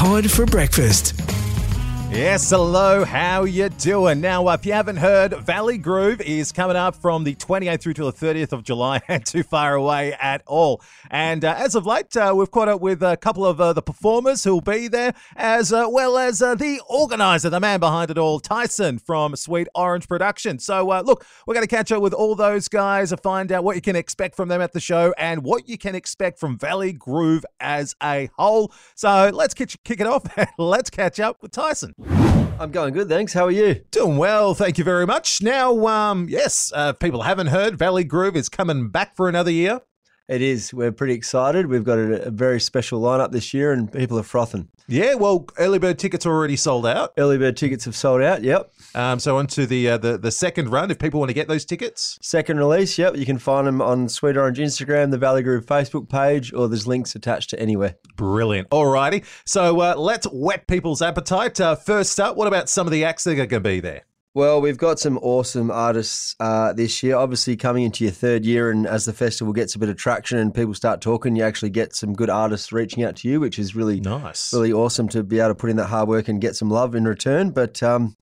Todd for breakfast. Yes, hello, how you doing? Now, if you haven't heard, Valley Groove is coming up from the 28th through to the 30th of July, and too far away at all. And uh, as of late, uh, we've caught up with a couple of uh, the performers who'll be there, as uh, well as uh, the organizer, the man behind it all, Tyson from Sweet Orange Production. So, uh, look, we're going to catch up with all those guys and find out what you can expect from them at the show and what you can expect from Valley Groove as a whole. So, let's kick, it off let's catch up with Tyson. I'm going good, thanks. How are you? Doing well, thank you very much. Now, um, yes, uh, people haven't heard, Valley Groove is coming back for another year. It is. We're pretty excited. We've got a, a very special lineup this year, and people are frothing. Yeah, well, early bird tickets are already sold out. Early bird tickets have sold out. Yep. Um, so on to the, uh, the the second run. If people want to get those tickets, Second release. Yep. You can find them on Sweet Orange Instagram, the Valley Groove Facebook page, or there's links attached to anywhere. brilliant. Alrighty, so uh, let's whet people's appetite. Uh, first up, what about some of the acts that are going to be there? Well, we've got some awesome artists uh, this year. Obviously, coming into your third year, and as the festival gets a bit of traction and people start talking, you actually get some good artists reaching out to you, which is really Nice. really awesome to be able to put in that hard work and get some love in return. But um,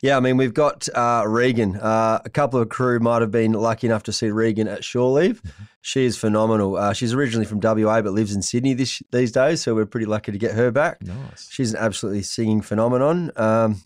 yeah, I mean, we've got uh, Regan. Uh, a couple of crew might have been lucky enough to see Regan at Shore Leave. She is phenomenal. Uh, she's originally from WA but lives in Sydney this, these days, so we're pretty lucky to get her back. Nice. She's an absolutely singing phenomenon. Um,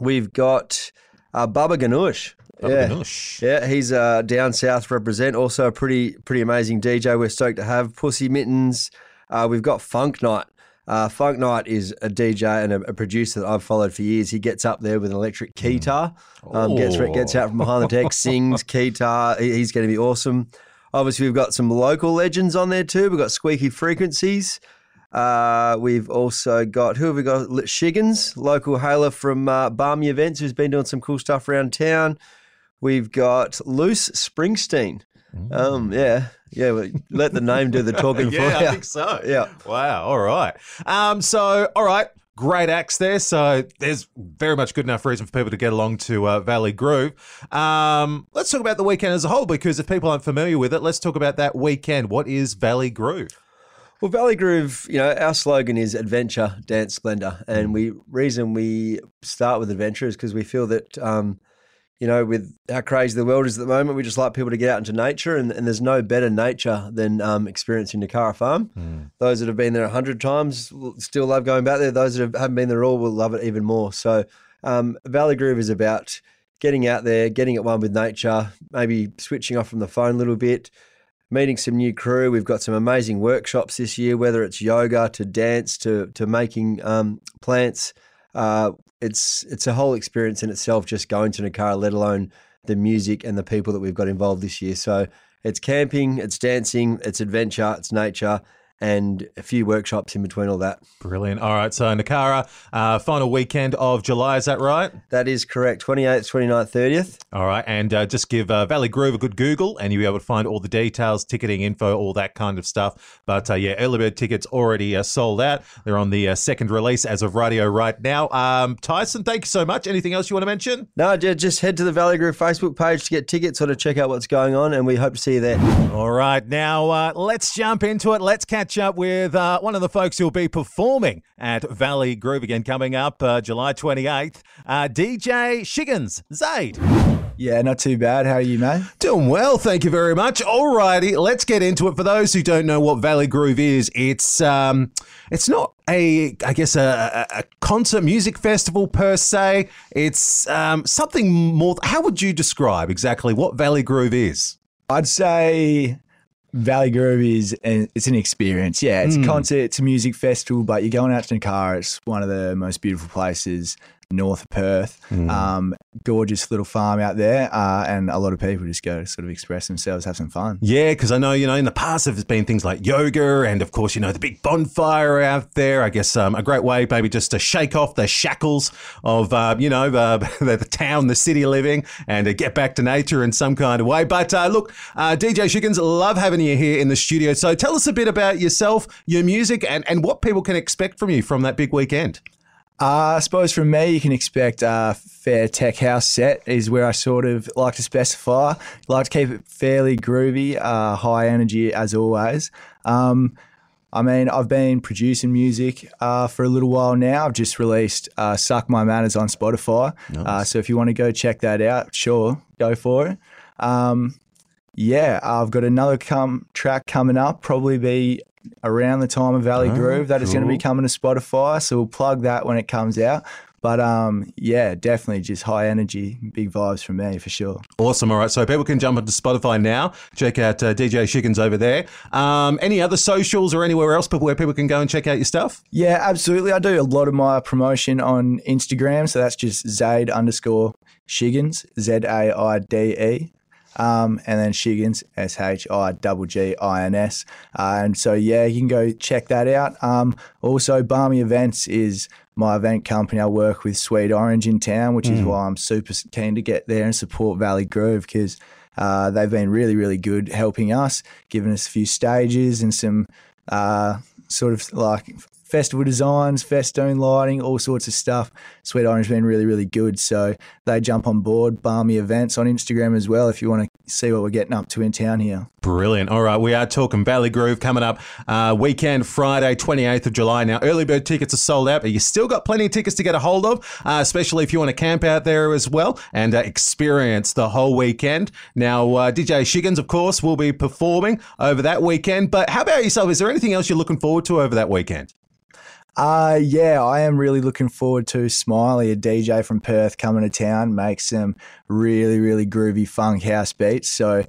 we've got uh, Baba Ganoush. Baba yeah. Ganoush. Yeah, he's uh, down south represent. Also a pretty pretty amazing DJ. We're stoked to have Pussy Mittens. Uh, we've got Funk Night. Uh, Funk Night is a DJ and a, a producer that I've followed for years. He gets up there with an electric keytar, um, gets Oh. gets out from behind the deck, sings keytar. He- he's going to be awesome. Obviously, we've got some local legends on there too. We've got Squeaky Frequencies. Uh, we've also got who have we got? Shiggins, local hailer from uh, Barmy Events, who's been doing some cool stuff around town. We've got Loose Springsteen. Um, yeah, yeah. well, Let the name do the talking for you. yeah, you. I think so. Yeah. Wow. All right. Um. So, all right. Great acts there. So there's very much good enough reason for people to get along to uh, Valley Groove. Um, let's talk about the weekend as a whole because if people aren't familiar with it, let's talk about that weekend. What is Valley Groove? Well, Valley Groove, you know, our slogan is adventure, dance, splendor, and we reason we start with adventure is because we feel that, um, you know, with how crazy the world is at the moment, we just like people to get out into nature, and, and there's no better nature than um, experiencing Nukara Farm. Those that have been there a hundred times will still love going back there. Those that have, haven't been there at all will love it even more. So, um, Valley Groove is about getting out there, getting at one with nature, maybe switching off from the phone a little bit meeting some new crew. We've got some amazing workshops this year, whether it's yoga to dance to to making um, plants. Uh, it's it's a whole experience in itself just going to Nukara, let alone the music and the people that we've got involved this year. So it's camping, it's dancing, it's adventure, it's nature, and a few workshops in between all that. Brilliant. All right. So Nukara, uh, final weekend of July. Is that right? That is correct. 28th, 29th, 30th. All right, and uh, just give uh, Valley Groove a good Google, and you'll be able to find all the details, ticketing info, all that kind of stuff. But uh, yeah, early bird tickets already uh, sold out. They're on the uh, second release as of radio right now. Um, Tyson, thank you so much. Anything else you want to mention? No, just head to the Valley Groove Facebook page to get tickets or to check out what's going on, and we hope to see you there. All right, now uh, let's jump into it. Let's catch up with uh, one of the folks who'll be performing at Valley Groove again coming up uh, July 28th. Uh, DJ Shiggins, Zaid. Yeah, not too bad. How are you, mate? Doing well, thank you very much. Alrighty, let's get into it. For those who don't know what Valley Groove is, it's um, it's not a, I guess, a, a a concert music festival per se. It's um, something more. How would you describe exactly what Valley Groove is? I'd say Valley Groove is an, it's an experience. Yeah, it's a hmm. concert, it's a music festival, but you're going out to Nukara. It's one of the most beautiful places north Perth. Um, gorgeous little farm out there, uh, and a lot of people just go to sort of express themselves, have some fun. Yeah, because I know, you know, in the past there's been things like yoga and, of course, you know, the big bonfire out there. I guess um, a great way maybe just to shake off the shackles of, uh, you know, uh, the, the town, the city living and to get back to nature in some kind of way. But uh, look, uh, DJ Shiggins, love having you here in the studio. So tell us a bit about yourself, your music, and, and what people can expect from you from that big weekend. Uh, I suppose from me, you can expect a fair tech house set is where I sort of like to specify. Like to keep it fairly groovy, uh, high energy as always. Um, I mean, I've been producing music uh, for a little while now. I've just released uh, "Suck My Manners" on Spotify. Uh, so if you want to go check that out, sure, go for it. Um, yeah, I've got another com- track coming up. Probably be around the time of Valley Oh, Groove that is going to be coming to Spotify. So we'll plug that when it comes out. But um, yeah, definitely just high energy, big vibes from me for sure. Awesome. All right. So people can jump onto Spotify now. Check out uh, DJ Shiggins over there. Um, any other socials or anywhere else where people can go and check out your stuff? Yeah, absolutely. I do a lot of my promotion on Instagram. So that's just Zaid underscore Shiggins, Z A I D E. Um, and then Shiggins, S H I G G I N S. Uh, and so, yeah, you can go check that out. Um, also, Barmy Events is my event company. I work with Sweet Orange in town, which is why I'm super keen to get there and support Valley Groove because uh, they've been really, really good helping us, giving us a few stages and some uh, sort of like festival designs, festoon lighting, all sorts of stuff. Sweet Orange been really, really good. So they jump on board. Barmy Events on Instagram as well if you want to see what we're getting up to in town here. Brilliant. All right, we are talking Valley Groove coming up uh, weekend, Friday, 28th of July. Now, early bird tickets are sold out, but you still got plenty of tickets to get a hold of, uh, especially if you want to camp out there as well and uh, experience the whole weekend. Now, uh, DJ Shiggins, of course, will be performing over that weekend. But how about yourself? Is there anything else you're looking forward to over that weekend? Uh, yeah, I am really looking forward to Smiley, a DJ from Perth, coming to town, make some really, really groovy funk house beats. So,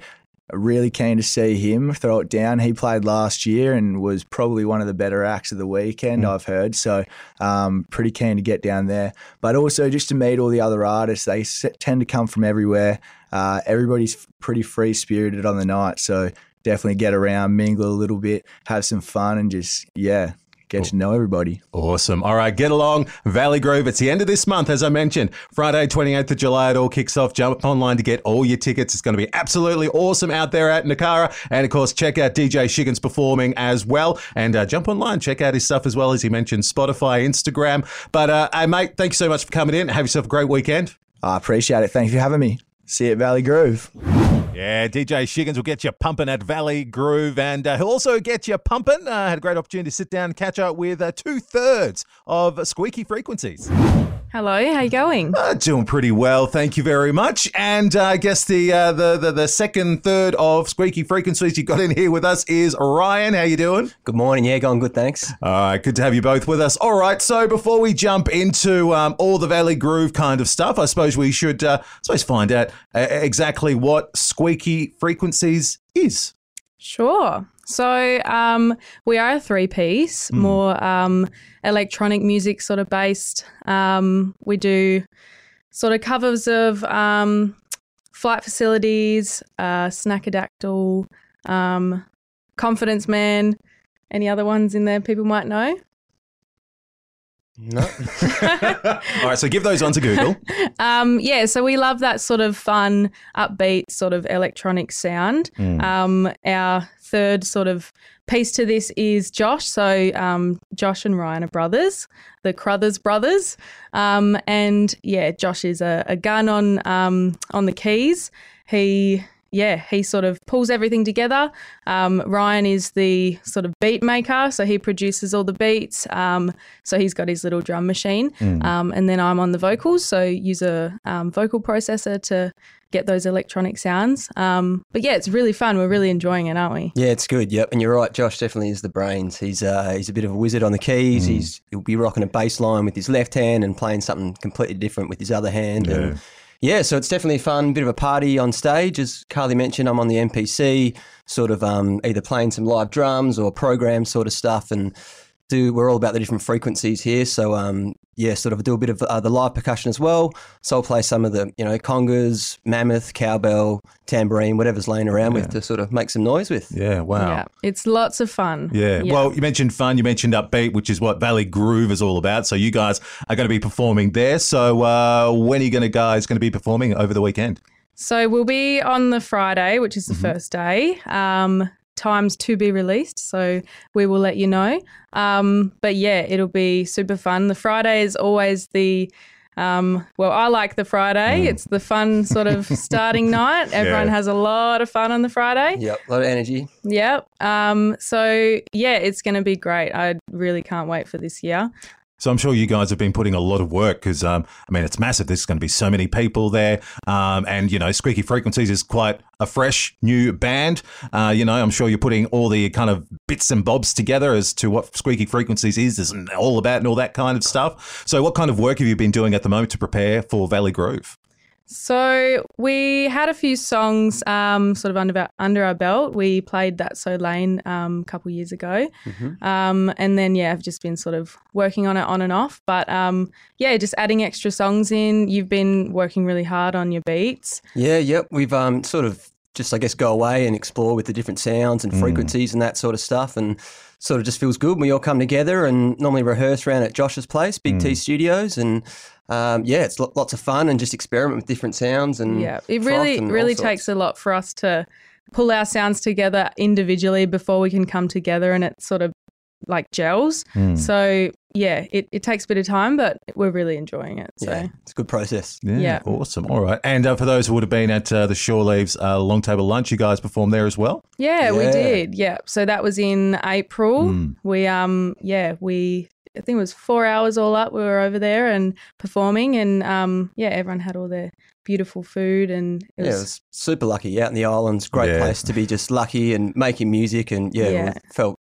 really keen to see him throw it down. He played last year and was probably one of the better acts of the weekend, I've heard. So, um, pretty keen to get down there. But also just to meet all the other artists. They s- tend to come from everywhere. Uh, everybody's pretty free spirited on the night. So, definitely get around, mingle a little bit, have some fun, and just, yeah, get to know everybody. Awesome. All right, get along. Valley Groove. It's the end of this month, as I mentioned. Friday, 28th of July, it all kicks off. Jump online to get all your tickets. It's going to be absolutely awesome out there at Nukara. And of course, check out DJ Shiggins performing as well. And uh, jump online, check out his stuff as well, as he mentioned, Spotify, Instagram. But, uh, hey, mate, thanks so much for coming in. Have yourself a great weekend. I appreciate it. Thank you for having me. See you at Valley Groove. Yeah, DJ Shiggins will get you pumping at Valley Groove, and uh, he'll also get you pumping. Uh, had a great opportunity to sit down and catch up with uh, two thirds of Squeaky Frequencies. Hello, how you going? Uh, doing pretty well, thank you very much. And uh, I guess the, uh, the the the second third of Squeaky Frequencies you got in here with us is Ryan. How you doing? Good morning. Yeah, going good, thanks. All right, good to have you both with us. All right, so before we jump into um, all the Valley Groove kind of stuff, I suppose we should uh, I suppose find out uh, exactly what Squeaky Frequencies is. Sure. So um, we are a three piece, more um, electronic music sort of based. Um, we do sort of covers of um, Flight Facilities, uh, Snakadaktal, um, Confidence Man. Any other ones in there people might know? No. All right, so give those on to Google. Um, yeah, so we love that sort of fun, upbeat sort of electronic sound. Um, our third sort of piece to this is Josh. So um, Josh and Ryan are brothers, the Crothers brothers. Um, and yeah, Josh is a, a gun on um, on the keys. He yeah, he sort of pulls everything together. Um, Ryan is the sort of beat maker, so he produces all the beats. Um, so he's got his little drum machine, um, and then I'm on the vocals, so use a um, vocal processor to get those electronic sounds. Um, but yeah, it's really fun. We're really enjoying it, aren't we? Yeah, it's good. Yep, and you're right. Josh definitely is the brains. He's uh, he's a bit of a wizard on the keys. He's he'll be rocking a bass line with his left hand and playing something completely different with his other hand. And yeah, so it's definitely fun. Bit of a party on stage, as Carly mentioned. I'm on the MPC, sort of um, either playing some live drums or program sort of stuff, and do we're all about the different frequencies here. So um, yeah, sort of do a bit of uh, the live percussion as well. So I'll play some of the you know congas, mammoth, cowbell, tambourine, whatever's laying around with to sort of make some noise with. Yeah, wow. Yeah, it's lots of fun. Yeah. Well, you mentioned fun. You mentioned upbeat, which is what Valley Groove is all about. So you guys are going to be performing there. So uh, when are you going to guys going to be performing over the weekend? So we'll be on the Friday, which is the Mm-hmm. first day. Um, times to be released, so we will let you know. Um, but yeah, it'll be super fun. The Friday is always the Um, well, I like the Friday. It's the fun sort of starting night. Everyone Yeah. has a lot of fun on the Friday. Yep, a lot of energy. Yep. Um, so yeah, it's going to be great. I really can't wait for this year. So I'm sure you guys have been putting a lot of work because, um, I mean, it's massive. There's going to be so many people there. Um, and, you know, Squeaky Frequencies is quite a fresh new band. Uh, you know, I'm sure you're putting all the kind of bits and bobs together as to what Squeaky Frequencies is, is all about and all that kind of stuff. So what kind of work have you been doing at the moment to prepare for Valley Groove? So we had a few songs um, sort of under our, under our belt. We played that So Lane um, a couple years ago, um, and then yeah, I've just been sort of working on it on and off. But um, yeah, just adding extra songs in. You've been working really hard on your beats. Yeah, yep. We've um, sort of just, I guess, go away and explore with the different sounds and hmm. frequencies and that sort of stuff. And sort of just feels good. When we all come together and normally rehearse around at Josh's place, Big T hmm. Studios. And um, yeah, it's lo- lots of fun and just experiment with different sounds. And Yeah, it really really takes a lot for us to pull our sounds together individually before we can come together and it sort of like gels. Hmm. So yeah, it, it takes a bit of time, but we're really enjoying it. So Yeah, it's a good process. Yeah. Awesome. All right. And uh, for those who would have been at uh, the Shore Leaves uh, Long Table Lunch, you guys performed there as well? Yeah, we did. Yeah. So that was in April. We um yeah, we I think it was 4 hours all up. We were over there and performing and um yeah, everyone had all their beautiful food and it Yeah, was, it was super lucky out in the islands. Great Yeah. place to be just lucky and making music. And yeah, Yeah. felt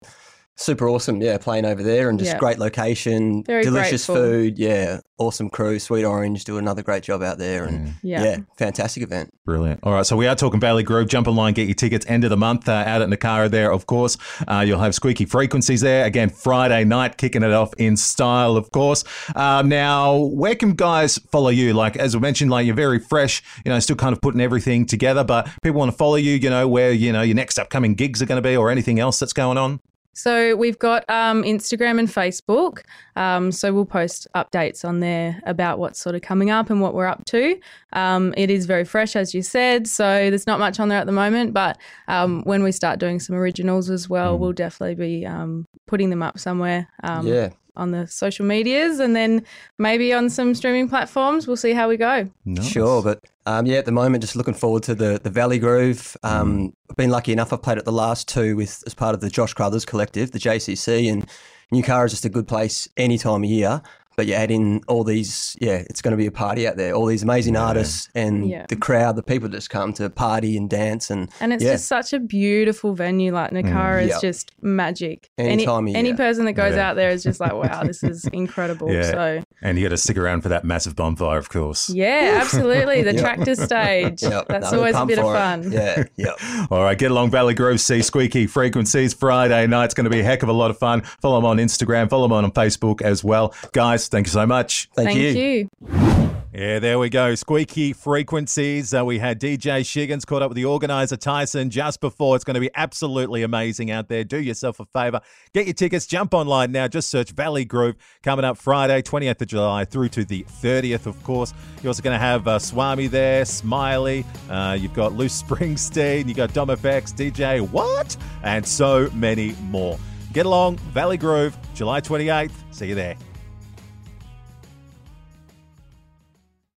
super awesome. Yeah, playing over there and just Yeah. great location, Very delicious grateful. food. Yeah, awesome crew. Sweet Orange do another great job out there. And yeah. yeah, fantastic event. Brilliant. All right, so we are talking Valley Groove. Jump online, get your tickets. End of the month uh, out at Nukara there, of course. Uh, you'll have Squeaky Frequencies there. Again, Friday night, kicking it off in style, of course. Um, now, where can guys follow you? Like, as I mentioned, like you're very fresh, you know, still kind of putting everything together, but people want to follow you, you know, where, you know, your next upcoming gigs are going to be or anything else that's going on? So we've got um, Instagram and Facebook. Um, so we'll post updates on there about what's sort of coming up and what we're up to. Um, it is very fresh, as you said. So there's not much on there at the moment. But um, when we start doing some originals as well, we'll definitely be um, putting them up somewhere. Um, Yeah. On the social medias and then maybe on some streaming platforms. We'll see how we go. Nice. Sure, but um, yeah, at the moment, just looking forward to the the Valley Groove. Um, I've been lucky enough. I've played at the last two with as part of the Josh Crothers Collective, the JCC, and Nukara is just a good place any time of year. But you add in all these, yeah, it's going to be a party out there. All these amazing artists and Yeah. the crowd, the people just come to party and dance and And it's yeah, just such a beautiful venue. Like mm. Nukara is Yep. just magic. Any any time any year. person that goes Yeah. out there is just like, wow, this is incredible. Yeah. So And you got to stick around for that massive bonfire, of course. yeah, absolutely. The Yep. tractor stage. yeah, That's no, we're always a bit of for it. fun. Yeah, yeah. All right, get along Valley Groove, see Squeaky Frequencies Friday night. It's going to be a heck of a lot of fun. Follow them on Instagram, follow them on Facebook as well. Guys, thank you so much. Thank, Thank you. you. Yeah, there we go. Squeaky Frequencies. Uh, we had DJ Shiggins caught up with the organizer Tyson just before. It's going to be absolutely amazing out there. Do yourself a favor. Get your tickets. Jump online now. Just search Valley Groove. Coming up Friday, 28th of July through to the 30th, of course. You're also going to have uh, Swami there, Smiley. Uh, you've got Loose Springsteen. You've got Dom FX, DJ What? And so many more. Get along. Valley Groove, July 28th. See you there.